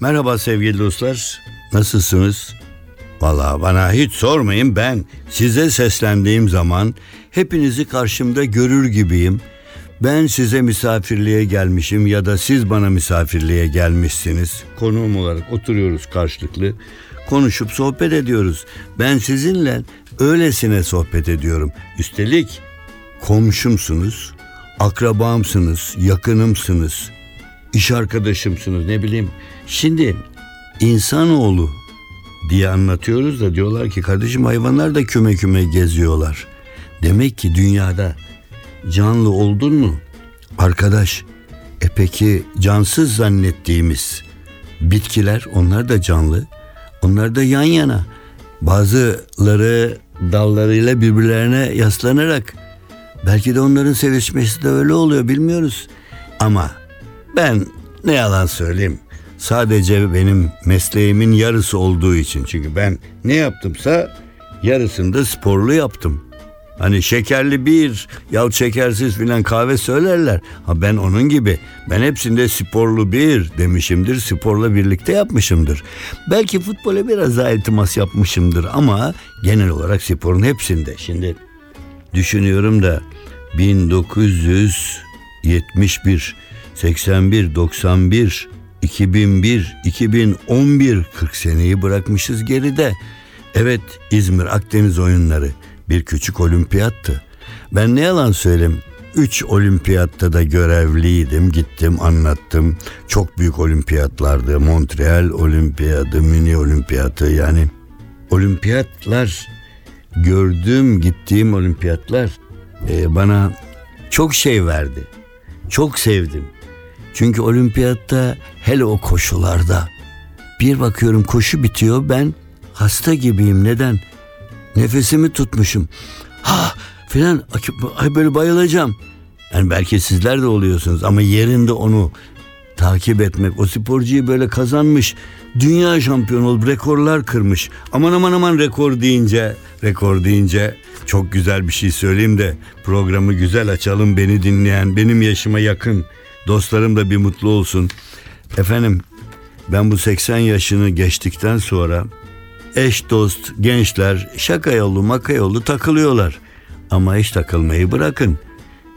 Merhaba sevgili dostlar. Nasılsınız? Valla bana hiç sormayın ben size seslendiğim zaman hepinizi karşımda görür gibiyim. Ben size misafirliğe gelmişim ya da siz bana misafirliğe gelmişsiniz. Konuğum olarak oturuyoruz karşılıklı. Konuşup sohbet ediyoruz. Ben sizinle öylesine sohbet ediyorum. Üstelik komşumsunuz, akrabamsınız, yakınımsınız, iş arkadaşımsınız ne bileyim. Şimdi insanoğlu diye anlatıyoruz da diyorlar ki kardeşim hayvanlar da küme küme geziyorlar. Demek ki dünyada canlı oldun mu? Arkadaş e peki cansız zannettiğimiz bitkiler onlar da canlı. Onlar da yan yana. Bazıları dallarıyla birbirlerine yaslanarak belki de onların sevişmesi de öyle oluyor bilmiyoruz. Ama ben ne yalan söyleyeyim sadece benim mesleğimin yarısı olduğu için. Çünkü ben ne yaptımsa yarısında sporlu yaptım. Hani şekerli bir ya şekersiz filan kahve söylerler. Ha ben onun gibi ben hepsinde sporlu bir demişimdir. Sporla birlikte yapmışımdır. Belki futbola biraz daha iltimas yapmışımdır ama genel olarak sporun hepsinde. Şimdi düşünüyorum da 1971, 81, 91, 2001, 2011 40 seneyi bırakmışız geride. Evet İzmir Akdeniz oyunları bir küçük olimpiyattı. Ben ne yalan söyleyeyim Üç olimpiyatta da görevliydim. Gittim anlattım. Çok büyük olimpiyatlardı. Montreal olimpiyadı, mini olimpiyatı yani. Olimpiyatlar gördüğüm gittiğim olimpiyatlar e, bana çok şey verdi. Çok sevdim. Çünkü olimpiyatta hele o koşularda bir bakıyorum koşu bitiyor ben hasta gibiyim. Neden? Nefesimi tutmuşum. Ha filan ay böyle bayılacağım. Yani belki sizler de oluyorsunuz ama yerinde onu takip etmek, o sporcuyu böyle kazanmış, dünya şampiyonu olup rekorlar kırmış. Aman aman aman rekor deyince, rekor deyince çok güzel bir şey söyleyeyim de programı güzel açalım beni dinleyen, benim yaşıma yakın dostlarım da bir mutlu olsun. Efendim ben bu 80 yaşını geçtikten sonra eş dost gençler şaka yolu maka yolu takılıyorlar. Ama hiç takılmayı bırakın.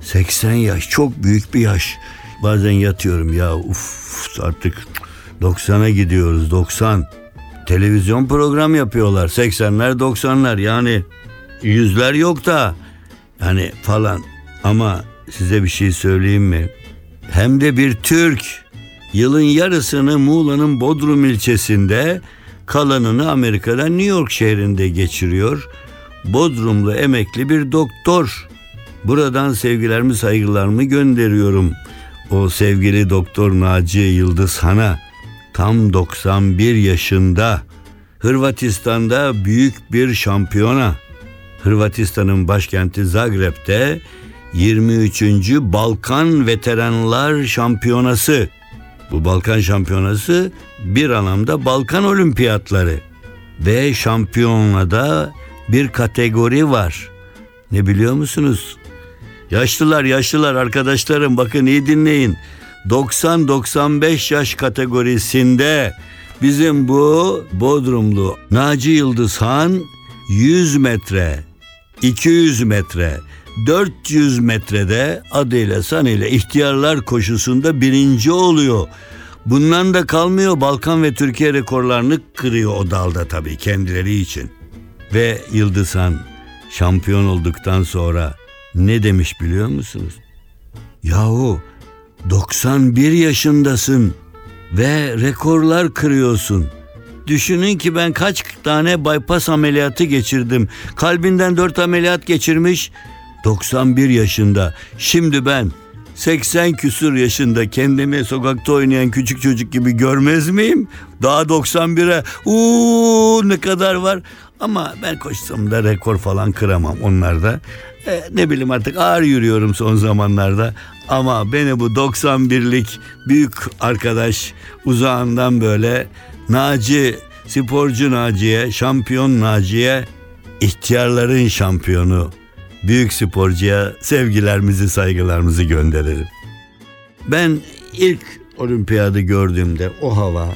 80 yaş çok büyük bir yaş. Bazen yatıyorum ya uf artık 90'a gidiyoruz 90. Televizyon program yapıyorlar 80'ler 90'lar yani yüzler yok da yani falan ama size bir şey söyleyeyim mi? Hem de bir Türk yılın yarısını Muğla'nın Bodrum ilçesinde kalanını Amerika'da New York şehrinde geçiriyor. Bodrumlu emekli bir doktor. Buradan sevgilerimi saygılarımı gönderiyorum. O sevgili doktor Naci Yıldız Han'a tam 91 yaşında Hırvatistan'da büyük bir şampiyona. Hırvatistan'ın başkenti Zagreb'te 23. Balkan Veteranlar Şampiyonası. Bu Balkan Şampiyonası bir anlamda Balkan Olimpiyatları ve şampiyonada bir kategori var. Ne biliyor musunuz? Yaşlılar yaşlılar arkadaşlarım bakın iyi dinleyin. 90-95 yaş kategorisinde bizim bu Bodrumlu Naci Yıldız Han 100 metre, 200 metre, 400 metrede adıyla sanıyla ihtiyarlar koşusunda birinci oluyor. Bundan da kalmıyor Balkan ve Türkiye rekorlarını kırıyor o dalda tabii kendileri için. Ve Yıldızhan şampiyon olduktan sonra ne demiş biliyor musunuz? Yahu 91 yaşındasın ve rekorlar kırıyorsun. düşünün ki ben kaç tane bypass ameliyatı geçirdim. Kalbinden 4 ameliyat geçirmiş 91 yaşında. Şimdi ben 80 küsur yaşında kendimi sokakta oynayan küçük çocuk gibi görmez miyim? Daha 91'e uuu ne kadar var. Ama ben koşsam da rekor falan kıramam onlarda. E, ne bileyim artık ağır yürüyorum son zamanlarda. Ama beni bu 91'lik büyük arkadaş uzağından böyle Naci, sporcu Naciye, şampiyon Naciye, ihtiyarların şampiyonu büyük sporcuya sevgilerimizi saygılarımızı gönderelim. Ben ilk olimpiyadı gördüğümde o hava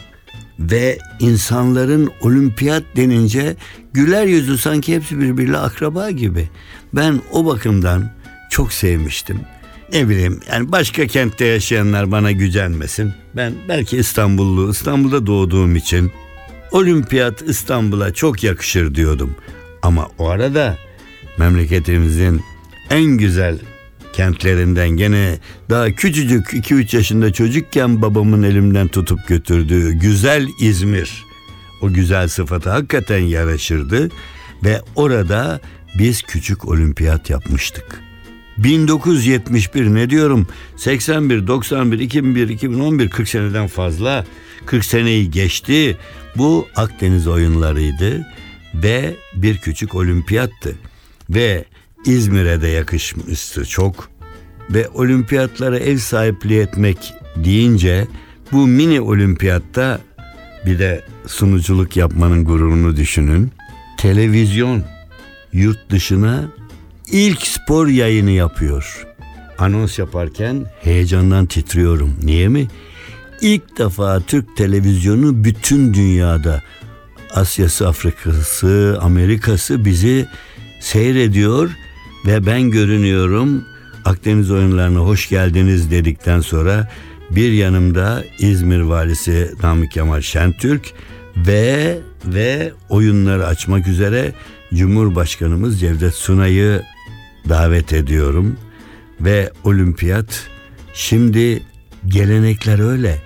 ve insanların olimpiyat denince güler yüzü sanki hepsi birbiriyle akraba gibi. Ben o bakımdan çok sevmiştim. Ne bileyim yani başka kentte yaşayanlar bana gücenmesin. Ben belki İstanbullu, İstanbul'da doğduğum için olimpiyat İstanbul'a çok yakışır diyordum. Ama o arada memleketimizin en güzel kentlerinden gene daha küçücük 2-3 yaşında çocukken babamın elimden tutup götürdüğü güzel İzmir. O güzel sıfata hakikaten yaraşırdı ve orada biz küçük olimpiyat yapmıştık. 1971 ne diyorum 81, 91, 2001, 2011 40 seneden fazla 40 seneyi geçti. Bu Akdeniz oyunlarıydı ve bir küçük olimpiyattı ve İzmir'e de yakışmıştı çok ve olimpiyatlara ev sahipliği etmek deyince bu mini olimpiyatta bir de sunuculuk yapmanın gururunu düşünün. Televizyon yurt dışına ilk spor yayını yapıyor. Anons yaparken heyecandan titriyorum. Niye mi? İlk defa Türk televizyonu bütün dünyada Asya'sı, Afrika'sı, Amerika'sı bizi seyrediyor ve ben görünüyorum. Akdeniz oyunlarına hoş geldiniz dedikten sonra bir yanımda İzmir valisi Namık Kemal Şentürk ve ve oyunları açmak üzere Cumhurbaşkanımız Cevdet Sunay'ı davet ediyorum ve olimpiyat şimdi gelenekler öyle.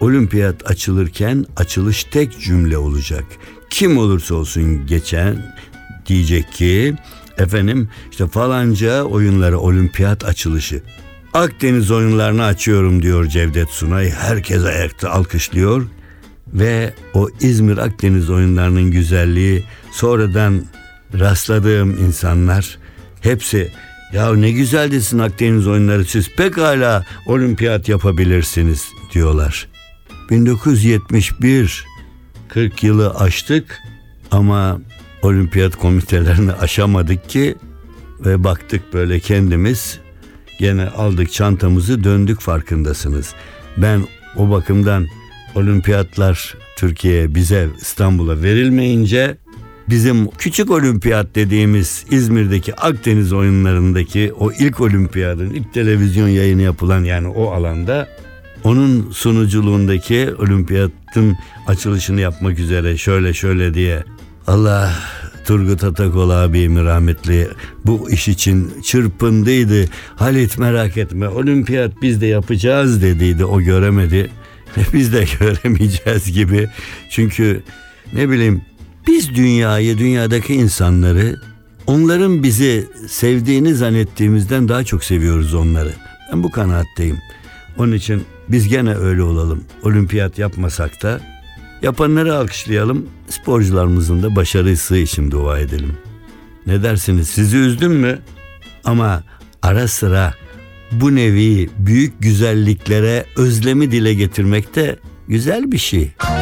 Olimpiyat açılırken açılış tek cümle olacak. Kim olursa olsun geçen diyecek ki efendim işte falanca oyunları olimpiyat açılışı. Akdeniz oyunlarını açıyorum diyor Cevdet Sunay. Herkes ayakta alkışlıyor ve o İzmir Akdeniz oyunlarının güzelliği sonradan rastladığım insanlar hepsi ya ne güzel desin Akdeniz oyunları siz pekala olimpiyat yapabilirsiniz diyorlar. 1971 40 yılı aştık ama olimpiyat komitelerini aşamadık ki ve baktık böyle kendimiz gene aldık çantamızı döndük farkındasınız. Ben o bakımdan olimpiyatlar Türkiye'ye bize İstanbul'a verilmeyince bizim küçük olimpiyat dediğimiz İzmir'deki Akdeniz oyunlarındaki o ilk olimpiyatın ilk televizyon yayını yapılan yani o alanda onun sunuculuğundaki olimpiyatın açılışını yapmak üzere şöyle şöyle diye Allah Turgut Atakol abim rahmetli bu iş için çırpındıydı. Halit merak etme olimpiyat biz de yapacağız dediydi o göremedi. Biz de göremeyeceğiz gibi. Çünkü ne bileyim biz dünyayı, dünyadaki insanları onların bizi sevdiğini zannettiğimizden daha çok seviyoruz onları. Ben bu kanaatteyim. Onun için biz gene öyle olalım. Olimpiyat yapmasak da yapanları alkışlayalım. Sporcularımızın da başarısı için dua edelim. Ne dersiniz? Sizi üzdüm mü? Ama ara sıra bu nevi büyük güzelliklere özlemi dile getirmek de güzel bir şey. Tanımazsın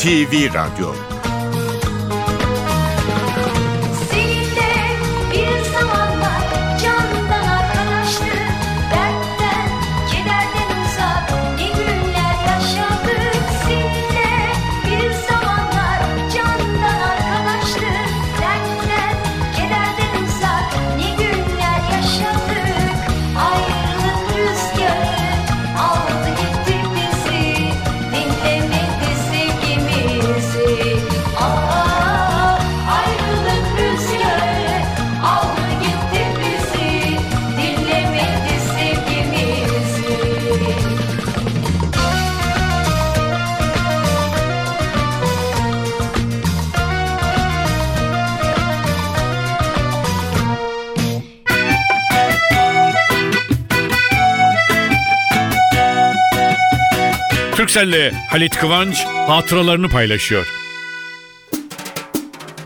NTV Radyo Türkcell'le Halit Kıvanç hatıralarını paylaşıyor.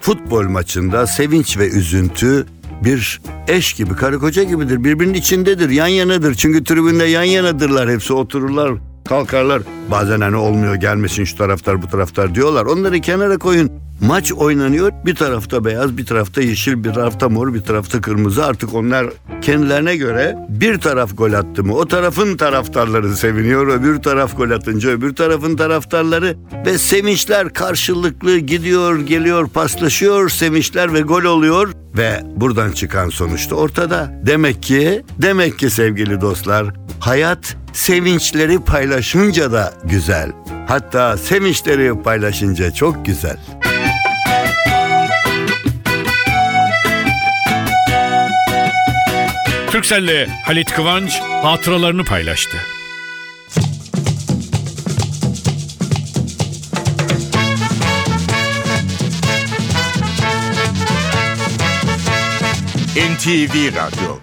Futbol maçında sevinç ve üzüntü bir eş gibi, karı koca gibidir. Birbirinin içindedir, yan yanadır. Çünkü tribünde yan yanadırlar. Hepsi otururlar, kalkarlar. Bazen hani olmuyor gelmesin şu taraftar bu taraftar diyorlar. Onları kenara koyun. Maç oynanıyor. Bir tarafta beyaz, bir tarafta yeşil, bir tarafta mor, bir tarafta kırmızı. Artık onlar kendilerine göre bir taraf gol attı mı o tarafın taraftarları seviniyor. Öbür taraf gol atınca öbür tarafın taraftarları ve sevinçler karşılıklı gidiyor, geliyor, paslaşıyor. Sevinçler ve gol oluyor ve buradan çıkan sonuçta ortada. Demek ki, demek ki sevgili dostlar, hayat sevinçleri paylaşınca da güzel. Hatta sevinçleri paylaşınca çok güzel. Türkcell'le Halit Kıvanç hatıralarını paylaştı. NTV Radyo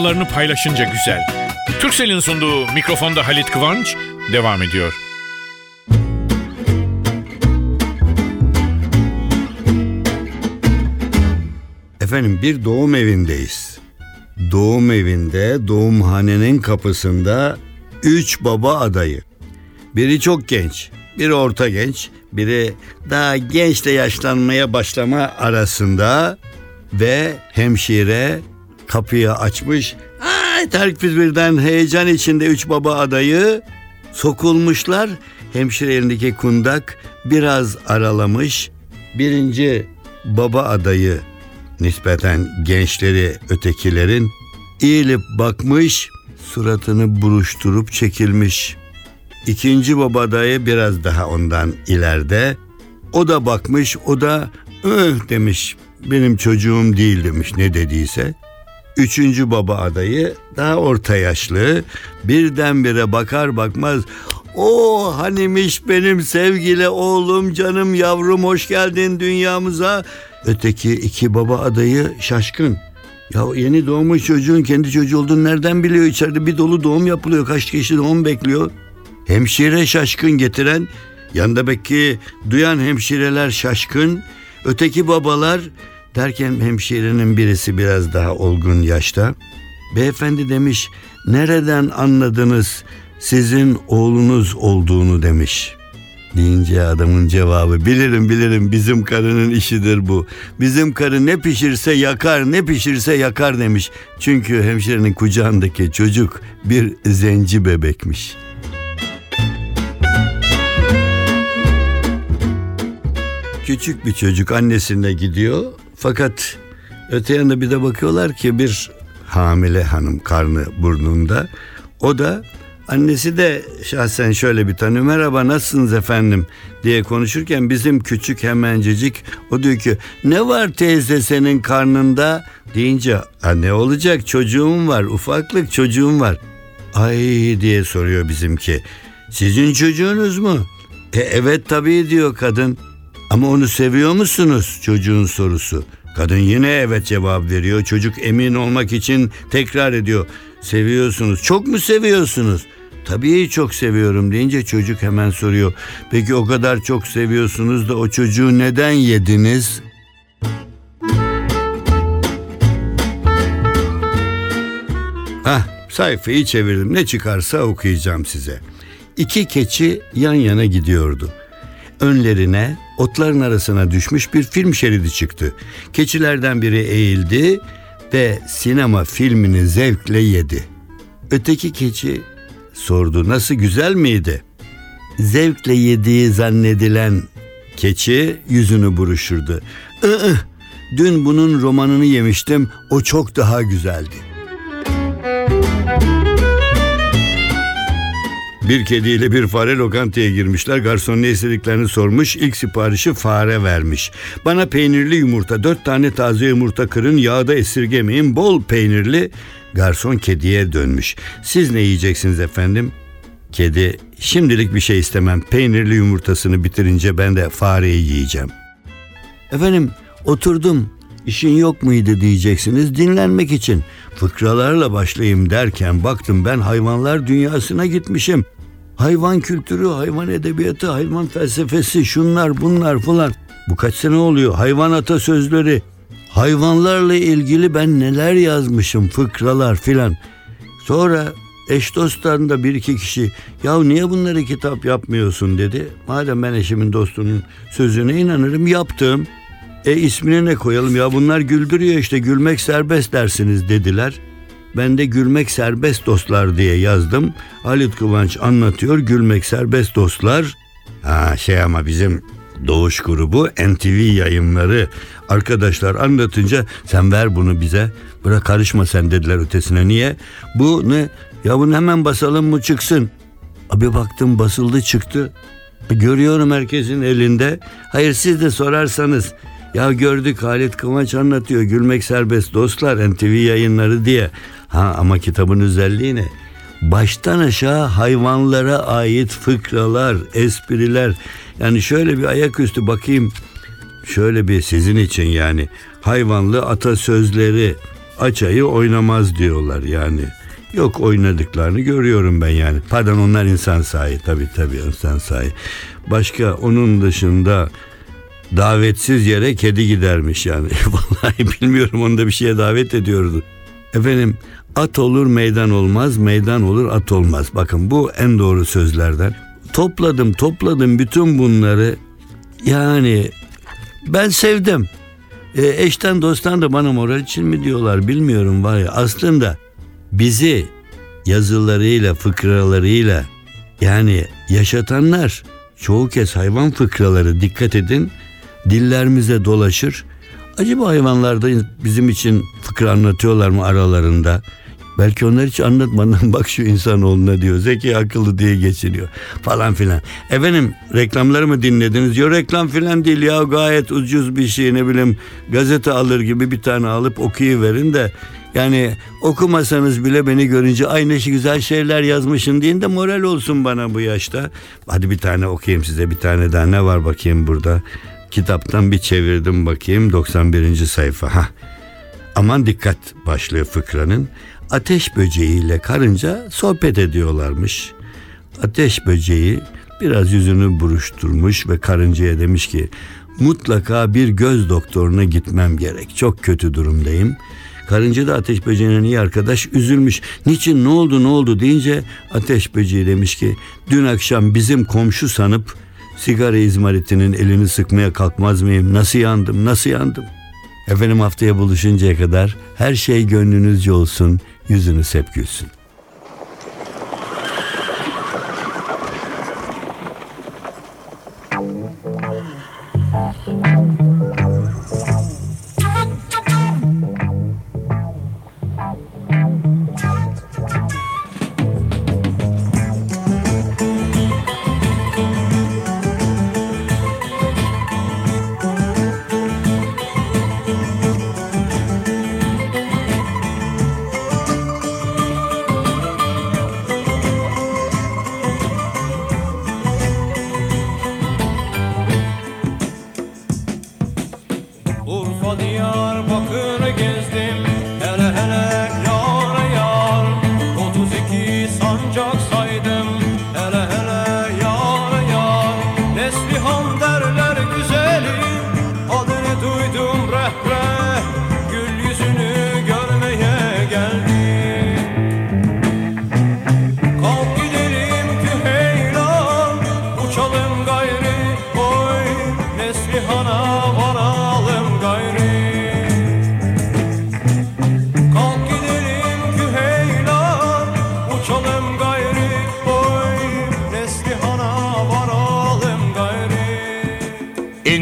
hatıralarını paylaşınca güzel. Türkcell'in sunduğu mikrofonda Halit Kıvanç devam ediyor. Efendim bir doğum evindeyiz. Doğum evinde doğumhanenin kapısında üç baba adayı. Biri çok genç, biri orta genç, biri daha gençle yaşlanmaya başlama arasında ve hemşire kapıyı açmış. Ay Tarık biz birden heyecan içinde üç baba adayı sokulmuşlar. Hemşire elindeki kundak biraz aralamış. Birinci baba adayı nispeten gençleri ötekilerin eğilip bakmış suratını buruşturup çekilmiş. İkinci baba dayı biraz daha ondan ileride. O da bakmış o da ıh demiş benim çocuğum değil demiş ne dediyse. Üçüncü baba adayı daha orta yaşlı birdenbire bakar bakmaz o hanimiş benim sevgili oğlum canım yavrum hoş geldin dünyamıza. Öteki iki baba adayı şaşkın. Ya yeni doğmuş çocuğun kendi çocuğu olduğunu nereden biliyor? İçeride bir dolu doğum yapılıyor. Kaç kişi doğum bekliyor. Hemşire şaşkın getiren, yanında belki duyan hemşireler şaşkın. Öteki babalar derken hemşirenin birisi biraz daha olgun yaşta. Beyefendi demiş, nereden anladınız sizin oğlunuz olduğunu demiş. Deyince adamın cevabı bilirim bilirim bizim karının işidir bu. Bizim karı ne pişirse yakar ne pişirse yakar demiş. Çünkü hemşirenin kucağındaki çocuk bir zenci bebekmiş. Küçük bir çocuk annesine gidiyor fakat öte yanda bir de bakıyorlar ki bir hamile hanım karnı burnunda. O da annesi de şahsen şöyle bir tanıyor. Merhaba nasılsınız efendim diye konuşurken bizim küçük hemencecik o diyor ki ne var teyze senin karnında deyince "Ha, ne olacak çocuğum var ufaklık çocuğum var. Ay diye soruyor bizimki. Sizin çocuğunuz mu? E, evet tabii diyor kadın. Ama onu seviyor musunuz çocuğun sorusu. Kadın yine evet cevap veriyor. Çocuk emin olmak için tekrar ediyor. Seviyorsunuz. Çok mu seviyorsunuz? Tabii çok seviyorum deyince çocuk hemen soruyor. Peki o kadar çok seviyorsunuz da o çocuğu neden yediniz? Hah sayfayı çevirdim. Ne çıkarsa okuyacağım size. İki keçi yan yana gidiyordu. Önlerine otların arasına düşmüş bir film şeridi çıktı. Keçilerden biri eğildi ve sinema filmini zevkle yedi. Öteki keçi sordu nasıl güzel miydi? Zevkle yediği zannedilen keçi yüzünü buruşurdu. Iı, dün bunun romanını yemiştim o çok daha güzeldi. Bir kediyle bir fare lokantaya girmişler. Garson ne istediklerini sormuş. İlk siparişi fare vermiş. Bana peynirli yumurta, dört tane taze yumurta kırın, yağda esirgemeyin, bol peynirli. Garson kediye dönmüş. Siz ne yiyeceksiniz efendim? Kedi, şimdilik bir şey istemem. Peynirli yumurtasını bitirince ben de fareyi yiyeceğim. Efendim oturdum işin yok muydu diyeceksiniz dinlenmek için. Fıkralarla başlayayım derken baktım ben hayvanlar dünyasına gitmişim. Hayvan kültürü, hayvan edebiyatı, hayvan felsefesi, şunlar bunlar falan. Bu kaç sene oluyor? Hayvan atasözleri. Hayvanlarla ilgili ben neler yazmışım, fıkralar filan. Sonra eş dosttan da bir iki kişi ya niye bunları kitap yapmıyorsun dedi. Madem ben eşimin dostunun sözüne inanırım yaptım. E ismini ne koyalım ya bunlar güldürüyor işte gülmek serbest dersiniz dediler. Ben de gülmek serbest dostlar diye yazdım. Halit Kıvanç anlatıyor gülmek serbest dostlar. Ha şey ama bizim Doğuş grubu NTV yayınları. Arkadaşlar anlatınca sen ver bunu bize bırak karışma sen dediler ötesine. Niye? Bu ne? Ya bunu hemen basalım mı çıksın? Abi baktım basıldı çıktı. Görüyorum herkesin elinde. Hayır siz de sorarsanız. Ya gördük Halit Kıvanç anlatıyor gülmek serbest dostlar NTV yayınları diye ha ama kitabın özelliği ne baştan aşağı hayvanlara ait fıkralar, espriler. Yani şöyle bir ayaküstü bakayım. Şöyle bir sizin için yani hayvanlı atasözleri açayı oynamaz diyorlar yani. Yok oynadıklarını görüyorum ben yani. Pardon onlar insan sahi tabii tabii insan sahi. Başka onun dışında davetsiz yere kedi gidermiş yani. Vallahi bilmiyorum onu da bir şeye davet ediyordu. Efendim at olur meydan olmaz, meydan olur at olmaz. Bakın bu en doğru sözlerden. Topladım topladım bütün bunları. Yani ben sevdim. E, eşten dosttan da bana moral için mi diyorlar bilmiyorum var ya. Aslında bizi yazılarıyla, fıkralarıyla yani yaşatanlar çoğu kez hayvan fıkraları dikkat edin dillerimize dolaşır. Acaba hayvanlarda bizim için fıkra anlatıyorlar mı aralarında? Belki onlar hiç anlatmadan bak şu insanoğluna diyor. Zeki akıllı diye geçiniyor falan filan. Efendim reklamları mı dinlediniz? Yok reklam filan değil ya gayet ucuz bir şey ne bileyim gazete alır gibi bir tane alıp okuyuverin de yani okumasanız bile beni görünce ay ne güzel şeyler yazmışsın deyin de moral olsun bana bu yaşta. Hadi bir tane okuyayım size bir tane daha ne var bakayım burada. Kitaptan bir çevirdim bakayım 91. sayfa. Hah. Aman dikkat başlıyor fıkranın. Ateş böceğiyle karınca sohbet ediyorlarmış. Ateş böceği biraz yüzünü buruşturmuş ve karıncaya demiş ki mutlaka bir göz doktoruna gitmem gerek. Çok kötü durumdayım. Karınca da ateş böceğine iyi arkadaş üzülmüş. Niçin ne oldu ne oldu deyince ateş böceği demiş ki dün akşam bizim komşu sanıp Sigara izmaritinin elini sıkmaya kalkmaz mıyım? Nasıl yandım, nasıl yandım? Efendim haftaya buluşuncaya kadar her şey gönlünüzce olsun, yüzünüz hep gülsün.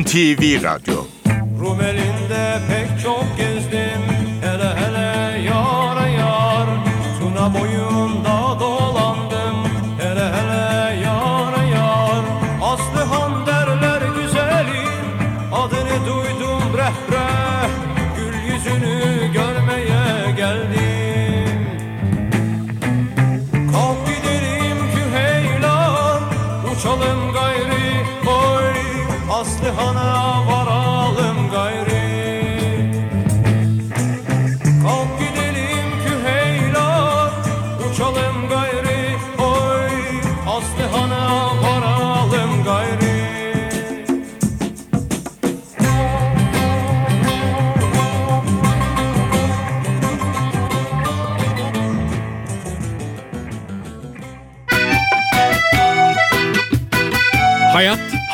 NTV Radyo. Rumelinde pek çok gezdim. Hele hele yar yar. Tuna boyunda dolandım. Hele hele yar. Yar Aslıhan derler güzelim Adını duydum reh reh. Gül yüzünü görmeye geldim. Kalk